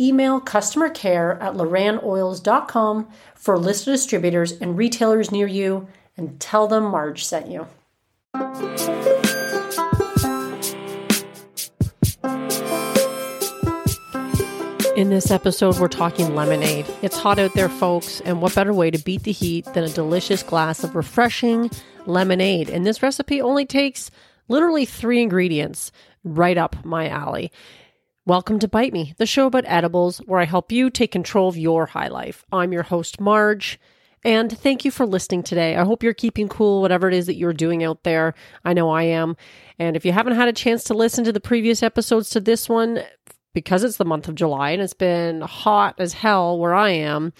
email customer care at lorannoils.com for a list of distributors and retailers near you and tell them Marge sent you. In this episode, we're talking lemonade. It's hot out there, folks, and what better way to beat the heat than a delicious glass of refreshing lemonade? And this recipe only takes literally three ingredients right up my alley. Welcome to Bite Me, the show about edibles where I help you take control of your high life. I'm your host, Marge, and thank you for listening today. I hope you're keeping cool, whatever it is that you're doing out there. I know I am. And if you haven't had a chance to listen to the previous episodes to this one, because it's the month of July and it's been hot as hell where I am,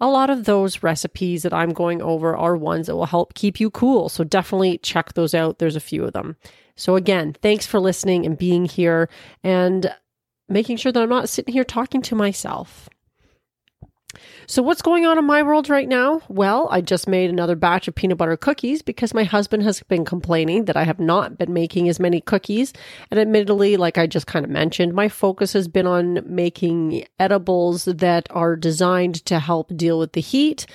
a lot of those recipes that I'm going over are ones that will help keep you cool. So definitely check those out. There's a few of them. So again, thanks for listening and being here. And making sure that I'm not sitting here talking to myself. So, what's going on in my world right now? Well, I just made another batch of peanut butter cookies because my husband has been complaining that I have not been making as many cookies. And admittedly, like I just kind of mentioned, my focus has been on making edibles that are designed to help deal with the heat.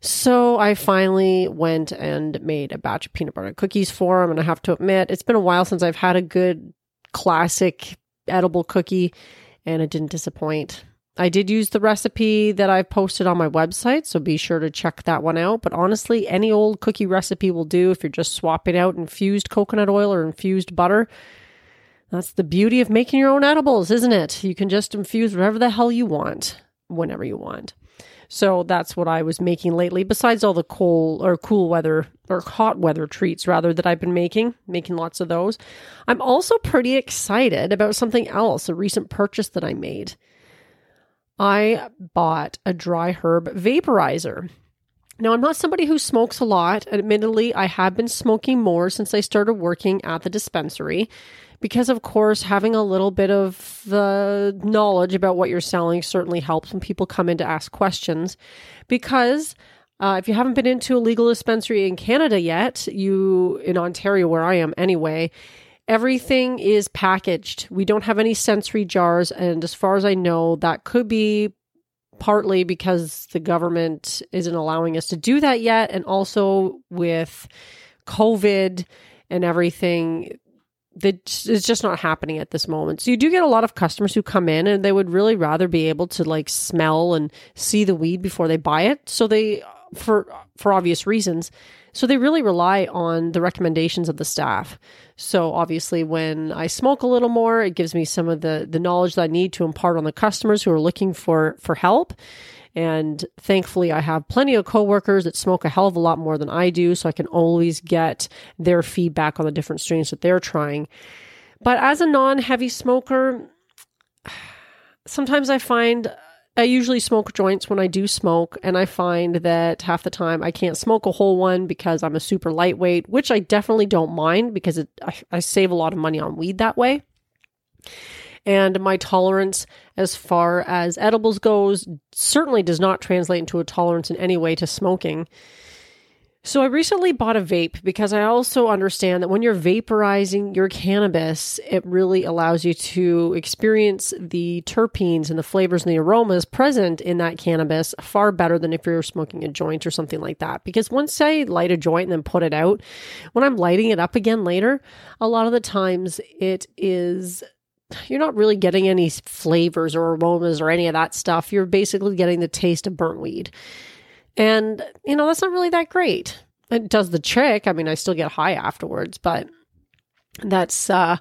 So I finally went and made a batch of peanut butter cookies for him. And I have to admit, it's been a while since I've had a good classic edible cookie and it didn't disappoint. I did use the recipe that I've posted on my website, so be sure to check that one out. But honestly, any old cookie recipe will do if you're just swapping out infused coconut oil or infused butter. That's the beauty of making your own edibles, isn't it? You can just infuse whatever the hell you want, whenever you want. So that's what I was making lately, besides all the cold or cool weather or hot weather treats rather that I've been making, making lots of those. I'm also pretty excited about something else, a recent purchase that I made. I bought a dry herb vaporizer. Now, I'm not somebody who smokes a lot. Admittedly, I have been smoking more since I started working at the dispensary because of course having a little bit of the knowledge about what you're selling certainly helps when people come in to ask questions because uh, if you haven't been into a legal dispensary in Canada yet, you in Ontario, where I am anyway, everything is packaged. We don't have any sensory jars, and as far as I know, that could be partly because the government isn't allowing us to do that yet, and also with COVID and everything, it's just not happening at this moment. So you do get a lot of customers who come in and they would really rather be able to like smell and see the weed before they buy it. So they for for obvious reasons. So they really rely on the recommendations of the staff. So obviously when I smoke a little more, it gives me some of the the knowledge that I need to impart on the customers who are looking for for help. And thankfully, I have plenty of coworkers that smoke a hell of a lot more than I do, so I can always get their feedback on the different strains that they're trying. But as a non heavy smoker, sometimes I find I usually smoke joints when I do smoke, and I find that half the time I can't smoke a whole one because I'm a super lightweight, which I definitely don't mind because it, I, I save a lot of money on weed that way and my tolerance as far as edibles goes certainly does not translate into a tolerance in any way to smoking. So I recently bought a vape because I also understand that when you're vaporizing your cannabis, it really allows you to experience the terpenes and the flavors and the aromas present in that cannabis far better than if you're smoking a joint or something like that. Because once I light a joint and then put it out, when I'm lighting it up again later, a lot of the times it is you're not really getting any flavors or aromas or any of that stuff. You're basically getting the taste of burnt weed. And, you know, that's not really that great. It does the trick. I mean, I still get high afterwards, but that's uh,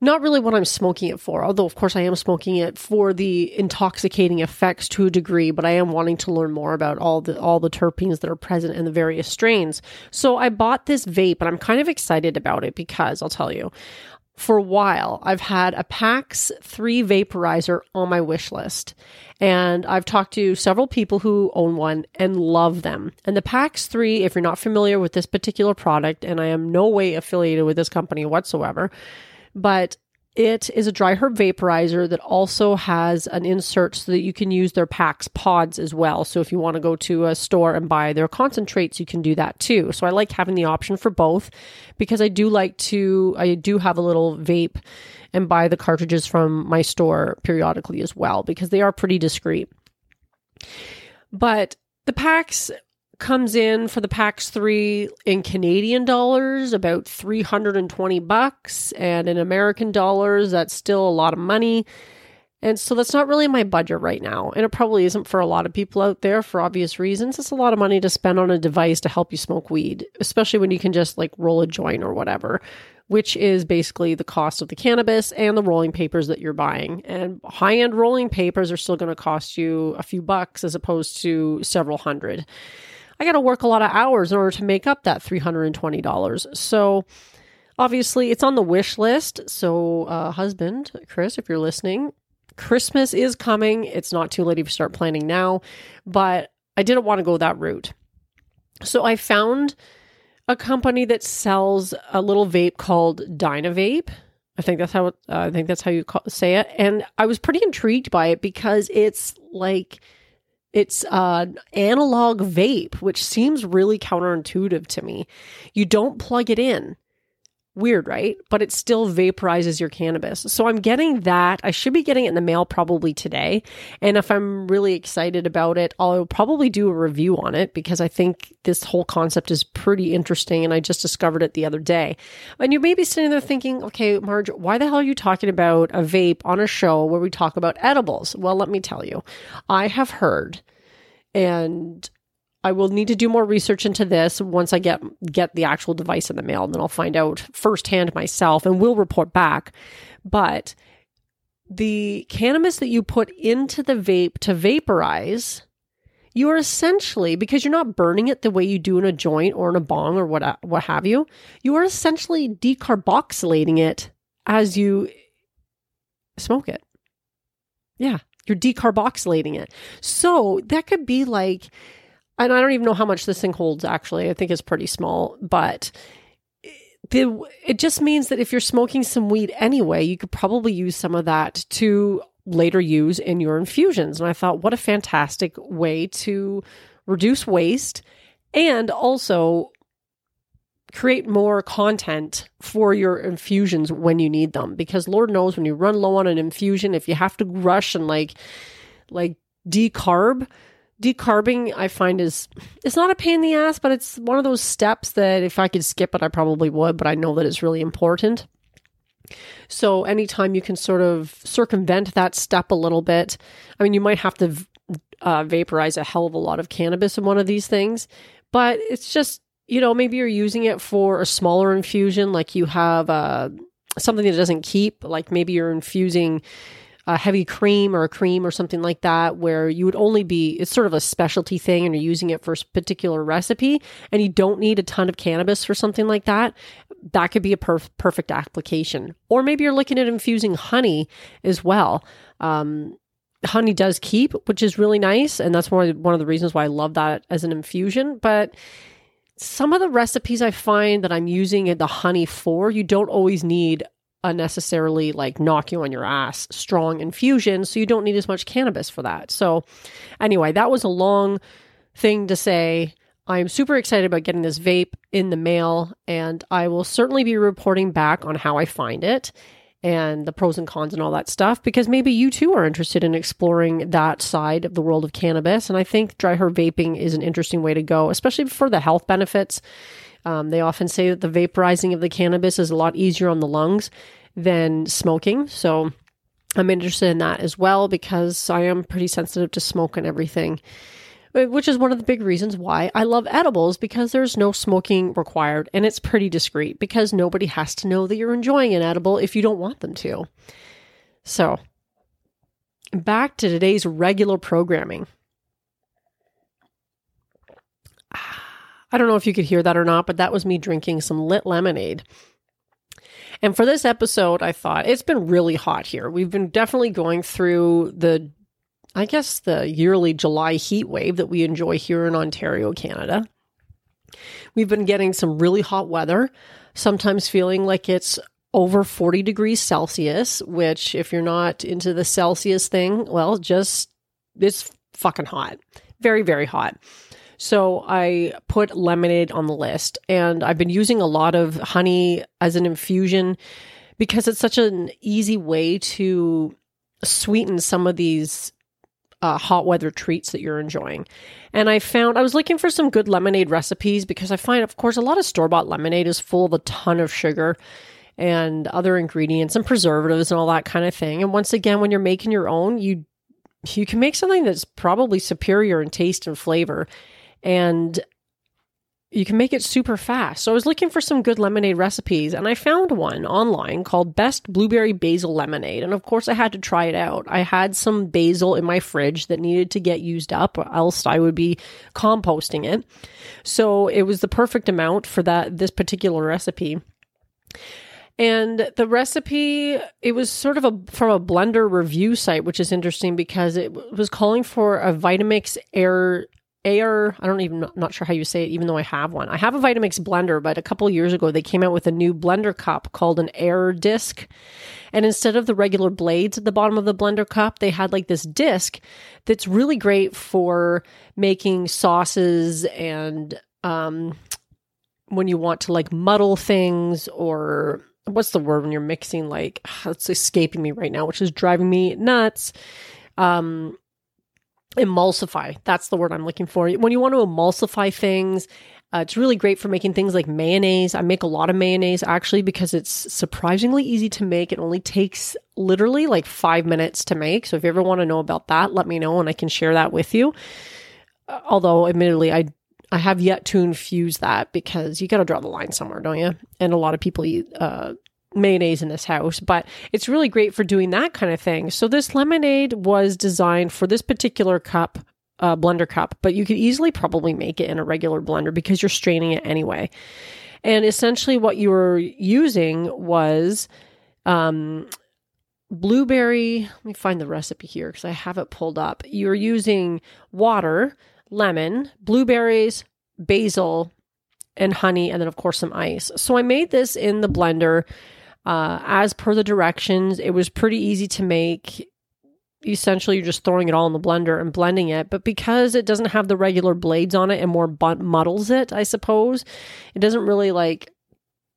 not really what I'm smoking it for. Although, of course, I am smoking it for the intoxicating effects to a degree, but I am wanting to learn more about all the all the terpenes that are present in the various strains. So I bought this vape, and I'm kind of excited about it because I'll tell you, for a while, I've had a PAX 3 vaporizer on my wish list. And I've talked to several people who own one and love them. And the PAX 3, if you're not familiar with this particular product, and I am no way affiliated with this company whatsoever, but it is a dry herb vaporizer that also has an insert so that you can use their PAX pods as well. So if you want to go to a store and buy their concentrates, you can do that too. So I like having the option for both because I do like to, I do have a little vape and buy the cartridges from my store periodically as well because they are pretty discreet. But the PAX comes in for the PAX 3 in Canadian dollars about 320 bucks and in American dollars that's still a lot of money. And so that's not really my budget right now. And it probably isn't for a lot of people out there for obvious reasons. It's a lot of money to spend on a device to help you smoke weed, especially when you can just like roll a joint or whatever, which is basically the cost of the cannabis and the rolling papers that you're buying. And high end rolling papers are still going to cost you a few bucks as opposed to several hundred. I got to work a lot of hours in order to make up that $320. So obviously it's on the wish list. So, uh, husband, Chris, if you're listening, Christmas is coming. It's not too late if you start planning now, but I didn't want to go that route. So I found a company that sells a little vape called DynaVap. I think that's how uh, I think that's how you call, say it. And I was pretty intrigued by it because it's like it's an analog vape, which seems really counterintuitive to me. You don't plug it in. Weird, right? But it still vaporizes your cannabis. So I'm getting that. I should be getting it in the mail probably today. And if I'm really excited about it, I'll probably do a review on it because I think this whole concept is pretty interesting. And I just discovered it the other day. And you may be sitting there thinking, okay, Marge, why the hell are you talking about a vape on a show where we talk about edibles? Well, let me tell you, I have heard and I will need to do more research into this once I get get the actual device in the mail, and then I'll find out firsthand myself and we'll report back. But the cannabis that you put into the vape to vaporize, you are essentially because you're not burning it the way you do in a joint or in a bong or what what have you. You are essentially decarboxylating it as you smoke it. Yeah, you're decarboxylating it. So that could be like and I don't even know how much this thing holds actually. I think it's pretty small, but the it just means that if you're smoking some weed anyway, you could probably use some of that to later use in your infusions. And I thought what a fantastic way to reduce waste and also create more content for your infusions when you need them because lord knows when you run low on an infusion if you have to rush and like like decarb decarbing i find is it's not a pain in the ass but it's one of those steps that if i could skip it i probably would but i know that it's really important. So anytime you can sort of circumvent that step a little bit i mean you might have to uh, vaporize a hell of a lot of cannabis in one of these things but it's just you know maybe you're using it for a smaller infusion like you have uh, something that doesn't keep like maybe you're infusing a heavy cream or a cream or something like that, where you would only be, it's sort of a specialty thing and you're using it for a particular recipe and you don't need a ton of cannabis for something like that, that could be a perf- perfect application. Or maybe you're looking at infusing honey as well. Um, honey does keep, which is really nice. And that's one of, one of the reasons why I love that as an infusion. But some of the recipes I find that I'm using the honey for, you don't always need unnecessarily like knock you on your ass strong infusion. So you don't need as much cannabis for that. So, anyway, that was a long thing to say. I'm super excited about getting this vape in the mail, and I will certainly be reporting back on how I find it and the pros and cons and all that stuff because maybe you too are interested in exploring that side of the world of cannabis. And I think dry herb vaping is an interesting way to go, especially for the health benefits um, they often say that the vaporizing of the cannabis is a lot easier on the lungs than smoking. So I'm interested in that as well because I am pretty sensitive to smoke and everything, uh, which is one of the big reasons why I love edibles because there's no smoking required and it's pretty discreet because nobody has to know that you're enjoying an edible if you don't want them to. So, back to today's regular programming. I don't know if you could hear that or not, but that was me drinking some lit lemonade. And for this episode, I thought it's been really hot here. We've been definitely going through the, I guess, the yearly July heat wave that we enjoy here in Ontario, Canada. We've been getting some really hot weather, sometimes feeling like it's over 40 degrees Celsius, which, if you're not into the Celsius thing, well, just it's fucking hot. Very, very hot. So I put lemonade on the list and I've been using a lot of honey as an infusion because it's such an easy way to sweeten some of these uh, hot weather treats that you're enjoying. And I found I was looking for some good lemonade recipes because I find, of course, a lot of store bought lemonade is full of a ton of sugar and other ingredients and preservatives and all that kind of thing. And once again, when you're making your own, you you can make something that's probably superior in taste and flavor and you can make it super fast. So I was looking for some good lemonade recipes and I found one online called Best Blueberry Basil Lemonade. And of course, I had to try it out. I had some basil in my fridge that needed to get used up, or else I would be composting it. So it was the perfect amount for that this particular recipe. And the recipe, it was sort of a from a blender review site, which is interesting because it was calling for a Vitamix Aer Aer, I don't even not sure how you say it, even though I have one. I have a Vitamix blender, but a couple years ago they came out with a new blender cup called an Aer disc. And instead of the regular blades at the bottom of the blender cup, they had like this disc that's really great for making sauces and um, when you want to like muddle things or what's the word when you're mixing like it's escaping me right now, which is driving me nuts. Um, emulsify. That's the word I'm looking for. When you want to emulsify things, uh, it's really great for making things like mayonnaise. I make a lot of mayonnaise actually because it's surprisingly easy to make. It only takes literally like five minutes to make. So if you ever want to know about that, let me know and I can share that with you. Uh, although, admittedly, I I have yet to infuse that because you got to draw the line somewhere, don't you? And a lot of people eat uh, mayonnaise in this house, but it's really great for doing that kind of thing. So this lemonade was designed for this particular cup, uh, blender cup, but you could easily probably make it in a regular blender because you're straining it anyway. And essentially, what you were using was um, blueberry. Let me find the recipe here because I have it pulled up. You're using water, lemon, blueberries, basil, and honey, and then, of course, some ice. So I made this in the blender uh, as per the directions, it was pretty easy to make. Essentially, you're just throwing it all in the blender and blending it. But because it doesn't have the regular blades on it and more muddles it, I suppose, it doesn't really like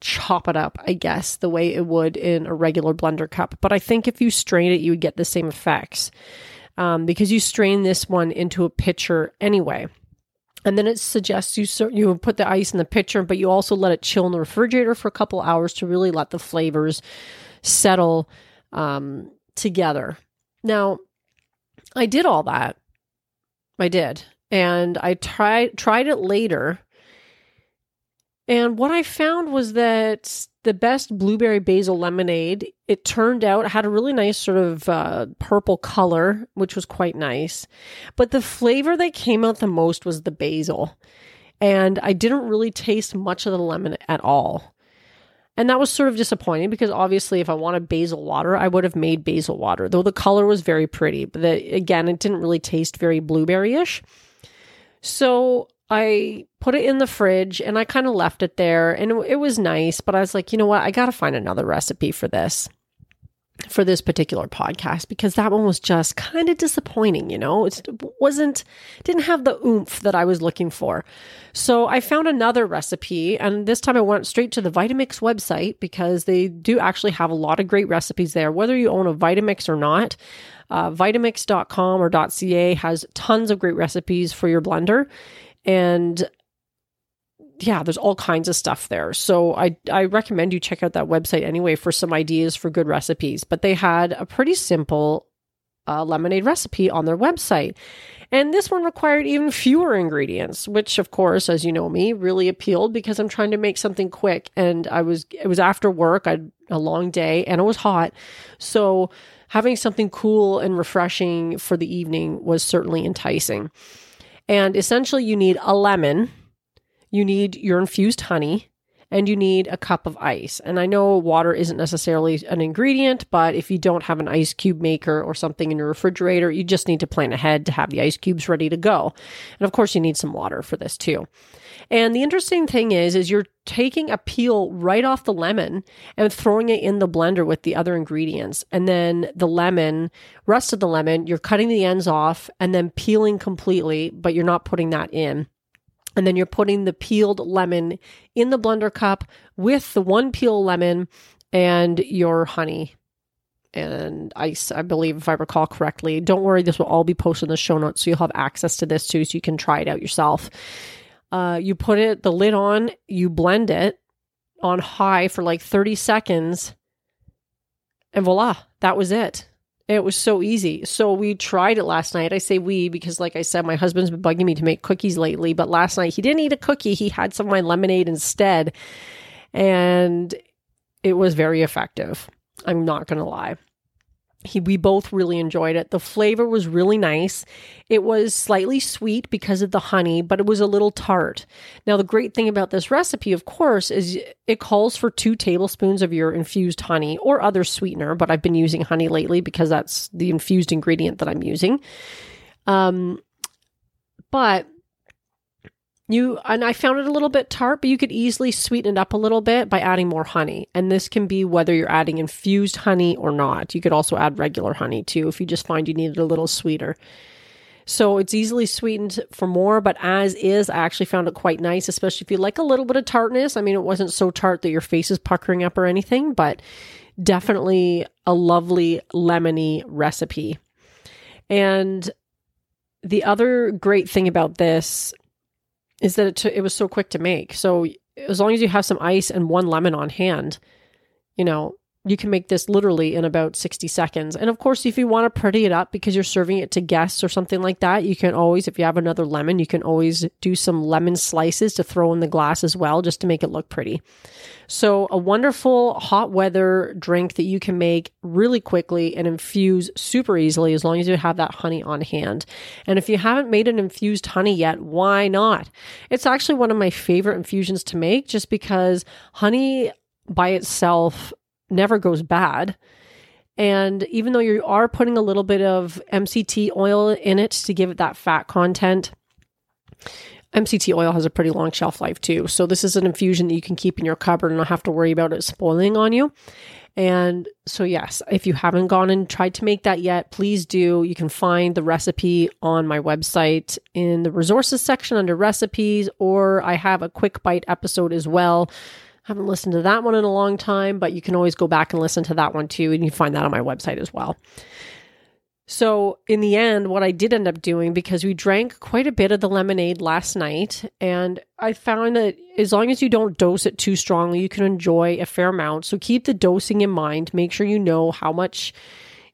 chop it up, I guess, the way it would in a regular blender cup. But I think if you strain it, you would get the same effects um, because you strain this one into a pitcher anyway. And then it suggests you you put the ice in the pitcher, but you also let it chill in the refrigerator for a couple hours to really let the flavors settle um, together. Now, I did all that. I did, and I tried tried it later. And what I found was that the best blueberry basil lemonade, it turned out had a really nice sort of uh, purple color, which was quite nice. But the flavor that came out the most was the basil. And I didn't really taste much of the lemon at all. And that was sort of disappointing because obviously, if I wanted basil water, I would have made basil water, though the color was very pretty. But the, again, it didn't really taste very blueberry ish. So I put it in the fridge and I kind of left it there and it, was nice, but I was like, you know what? I got to find another recipe for this for this particular podcast because that one was just kind of disappointing, you know? It wasn't didn't have the oomph that I was looking for. So I found another recipe and this time I went straight to the Vitamix website because they do actually have a lot of great recipes there whether you own a Vitamix or not. Uh, Vitamix.com or .ca has tons of great recipes for your blender and yeah, there's all kinds of stuff there. So I I recommend you check out that website anyway for some ideas for good recipes. But they had a pretty simple uh, lemonade recipe on their website. And this one required even fewer ingredients, which of course, as you know me, really appealed because I'm trying to make something quick and I was it was after work, I had a long day and it was hot. So having something cool and refreshing for the evening was certainly enticing. And essentially, you need a lemon, you need your infused honey, and you need a cup of ice. And I know water isn't necessarily an ingredient, but if you don't have an ice cube maker or something in your refrigerator, you just need to plan ahead to have the ice cubes ready to go. And of course, you need some water for this too. And the interesting thing is, is you're taking a peel right off the lemon and throwing it in the blender with the other ingredients. And then the lemon, rest of the lemon, you're cutting the ends off and then peeling completely, but you're not putting that in. And then you're putting the peeled lemon in the blender cup with the one peel lemon and your honey and ice, I believe, if I recall correctly. Don't worry, this will all be posted in the show notes, so you'll have access to this too, so you can try it out yourself. Uh, you put it, the lid on, you blend it on high for like 30 seconds, and voila, that was it. It was so easy. So we tried it last night. I say we because, like I said, my husband's been bugging me to make cookies lately. But last night he didn't eat a cookie. He had some of my lemonade instead. And it was very effective. I'm not going to lie. He, we both really enjoyed it. The flavor was really nice. It was slightly sweet because of the honey, but it was a little tart. Now, the great thing about this recipe, of course, is it calls for two tablespoons of your infused honey or other sweetener, but I've been using honey lately because that's the infused ingredient that I'm using. Um, but you and I found it a little bit tart, but you could easily sweeten it up a little bit by adding more honey. And this can be whether you're adding infused honey or not. You could also add regular honey too if you just find you need it a little sweeter. So it's easily sweetened for more, but as is, I actually found it quite nice, especially if you like a little bit of tartness. I mean, it wasn't so tart that your face is puckering up or anything, but definitely a lovely lemony recipe. And the other great thing about this is that it, t- it was so quick to make. So as long as you have some ice and one lemon on hand, you know, you can make this literally in about 60 seconds. And of course, if you want to pretty it up because you're serving it to guests or something like that, you can always, if you have another lemon, you can always do some lemon slices to throw in the glass as well, just to make it look pretty. So, a wonderful hot weather drink that you can make really quickly and infuse super easily as long as you have that honey on hand. And if you haven't made an infused honey yet, why not? It's actually one of my favorite infusions to make just because honey by itself never goes bad. And even though you are putting a little bit of MCT oil in it to give it that fat content, MCT oil has a pretty long shelf life too. So this is an infusion that you can keep in your cupboard and not have to worry about it spoiling on you. And so, yes, if you haven't gone and tried to make that yet, please do. You can find the recipe on my website in the resources section under recipes, or I have a quick bite episode as well. Haven't listened to that one in a long time, but you can always go back and listen to that one too. And you find that on my website as well. So, in the end, what I did end up doing, because we drank quite a bit of the lemonade last night, and I found that as long as you don't dose it too strongly, you can enjoy a fair amount. So, keep the dosing in mind. Make sure you know how much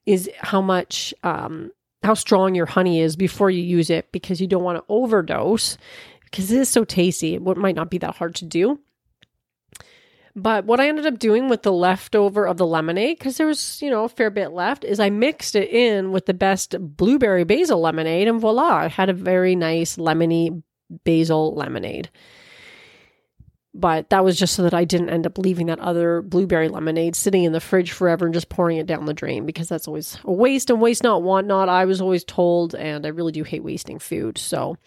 is how much, um, how strong your honey is before you use it, because you don't want to overdose, because it is so tasty. It might not be that hard to do. But what I ended up doing with the leftover of the lemonade, because there was, you know, a fair bit left, is I mixed it in with the best blueberry basil lemonade, and voila, I had a very nice lemony basil lemonade. But that was just so that I didn't end up leaving that other blueberry lemonade sitting in the fridge forever and just pouring it down the drain because that's always a waste and waste not, want not. I was always told, and I really do hate wasting food. So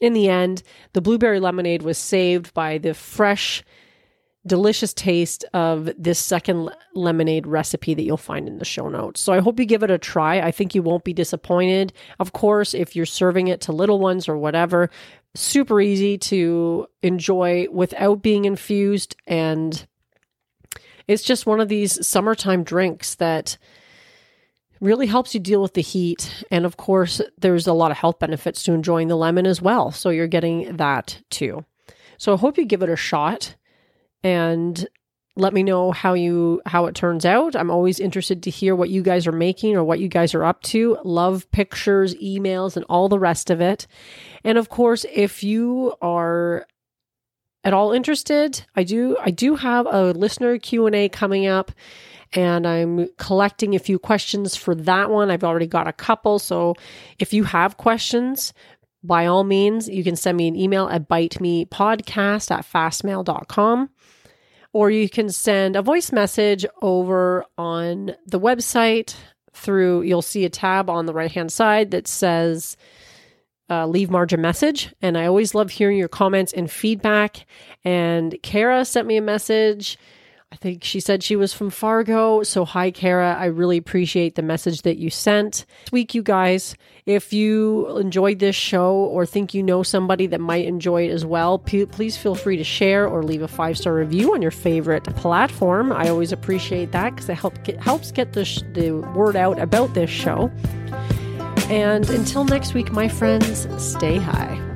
in the end, the blueberry lemonade was saved by the fresh delicious taste of this second lemonade recipe that you'll find in the show notes. So I hope you give it a try. I think you won't be disappointed. Of course, if you're serving it to little ones or whatever, super easy to enjoy without being infused. And it's just one of these summertime drinks that really helps you deal with the heat. And of course, there's a lot of health benefits to enjoying the lemon as well. So you're getting that too. So I hope you give it a shot and let me know how you how it turns out. I'm always interested to hear what you guys are making or what you guys are up to. Love pictures, emails and all the rest of it. And of course, if you are at all interested, I do I do have a listener Q&A coming up and I'm collecting a few questions for that one. I've already got a couple, so if you have questions, by all means, you can send me an email at bitemepodcast at fastmail.com. or you can send a voice message over on the website through, you'll see a tab on the right hand side that says, uh, leave Marge a message. And I always love hearing your comments and feedback. And Kara sent me a message. I think she said she was from Fargo. So, hi, Kara. I really appreciate the message that you sent. This week, you guys, if you enjoyed this show or think you know somebody that might enjoy it as well, p- please feel free to share or leave a five star review on your favorite platform. I always appreciate that because it help get, helps get the, sh- the word out about this show. And until next week, my friends, stay high.